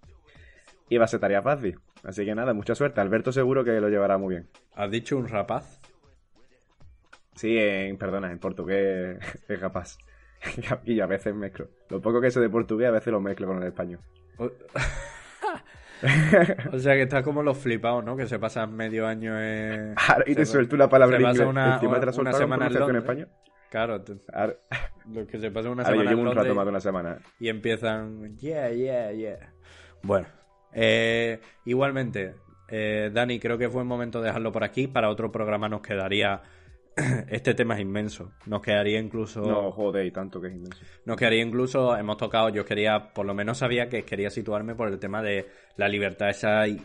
iba a ser tarea fácil. Así que nada, mucha suerte. Alberto seguro que lo llevará muy bien. ¿Has dicho un rapaz? Sí, en, perdona, en portugués es rapaz. y a veces mezclo. Lo poco que sé de portugués a veces lo mezclo con el español. O... sea que está como los flipados, ¿no? Que se pasan medio año en... Y te suelto una palabra se en pasa inglés. una- la semana en español. Claro, Ahora, los que se pasan una yo semana llevo un rato más de una semana. y empiezan, yeah, yeah, yeah. Bueno, eh, igualmente, eh, Dani, creo que es buen momento de dejarlo por aquí. Para otro programa nos quedaría... este tema es inmenso. Nos quedaría incluso... No, joder, y tanto que es inmenso. Nos quedaría incluso, hemos tocado, yo quería, por lo menos sabía que quería situarme por el tema de la libertad esa y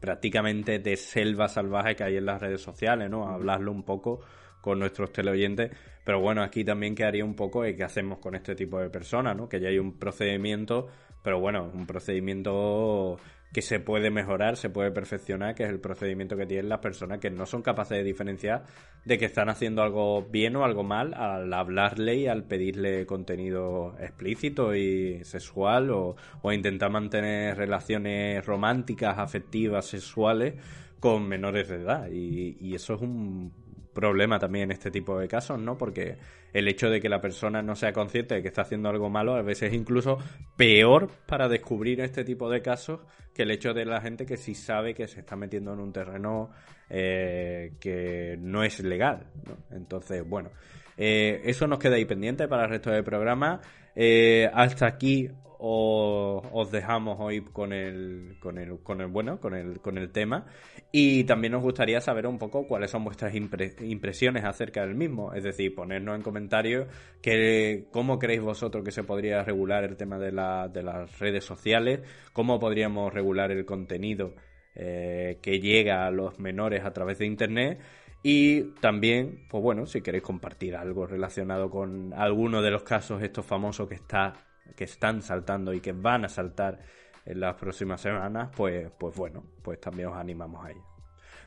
prácticamente de selva salvaje que hay en las redes sociales, ¿no? Hablarlo un poco con nuestros teleoyentes, pero bueno, aquí también quedaría un poco de qué hacemos con este tipo de personas, ¿no? Que ya hay un procedimiento, pero bueno, un procedimiento que se puede mejorar, se puede perfeccionar, que es el procedimiento que tienen las personas que no son capaces de diferenciar de que están haciendo algo bien o algo mal al hablarle y al pedirle contenido explícito y sexual o, o intentar mantener relaciones románticas, afectivas, sexuales con menores de edad. Y, y eso es un problema también en este tipo de casos, ¿no? Porque el hecho de que la persona no sea consciente de que está haciendo algo malo a veces es incluso peor para descubrir este tipo de casos que el hecho de la gente que sí sabe que se está metiendo en un terreno eh, que no es legal, ¿no? Entonces, bueno, eh, eso nos queda ahí pendiente para el resto del programa. Eh, hasta aquí os dejamos hoy con el, con el, con el bueno, con el, con el tema. Y también nos gustaría saber un poco cuáles son vuestras impre- impresiones acerca del mismo. Es decir, ponernos en comentarios que, cómo creéis vosotros que se podría regular el tema de, la- de las redes sociales, cómo podríamos regular el contenido eh, que llega a los menores a través de Internet. Y también, pues bueno, si queréis compartir algo relacionado con alguno de los casos estos famosos que está, que están saltando y que van a saltar en las próximas semanas, pues, pues bueno, pues también os animamos a ello.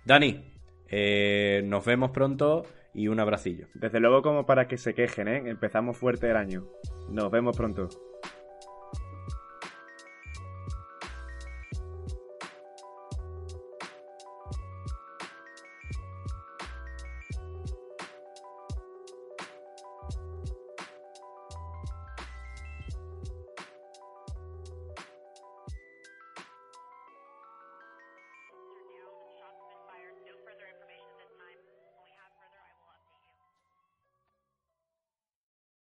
Dani, eh, nos vemos pronto y un abracillo. Desde luego como para que se quejen, ¿eh? Empezamos fuerte el año. Nos vemos pronto.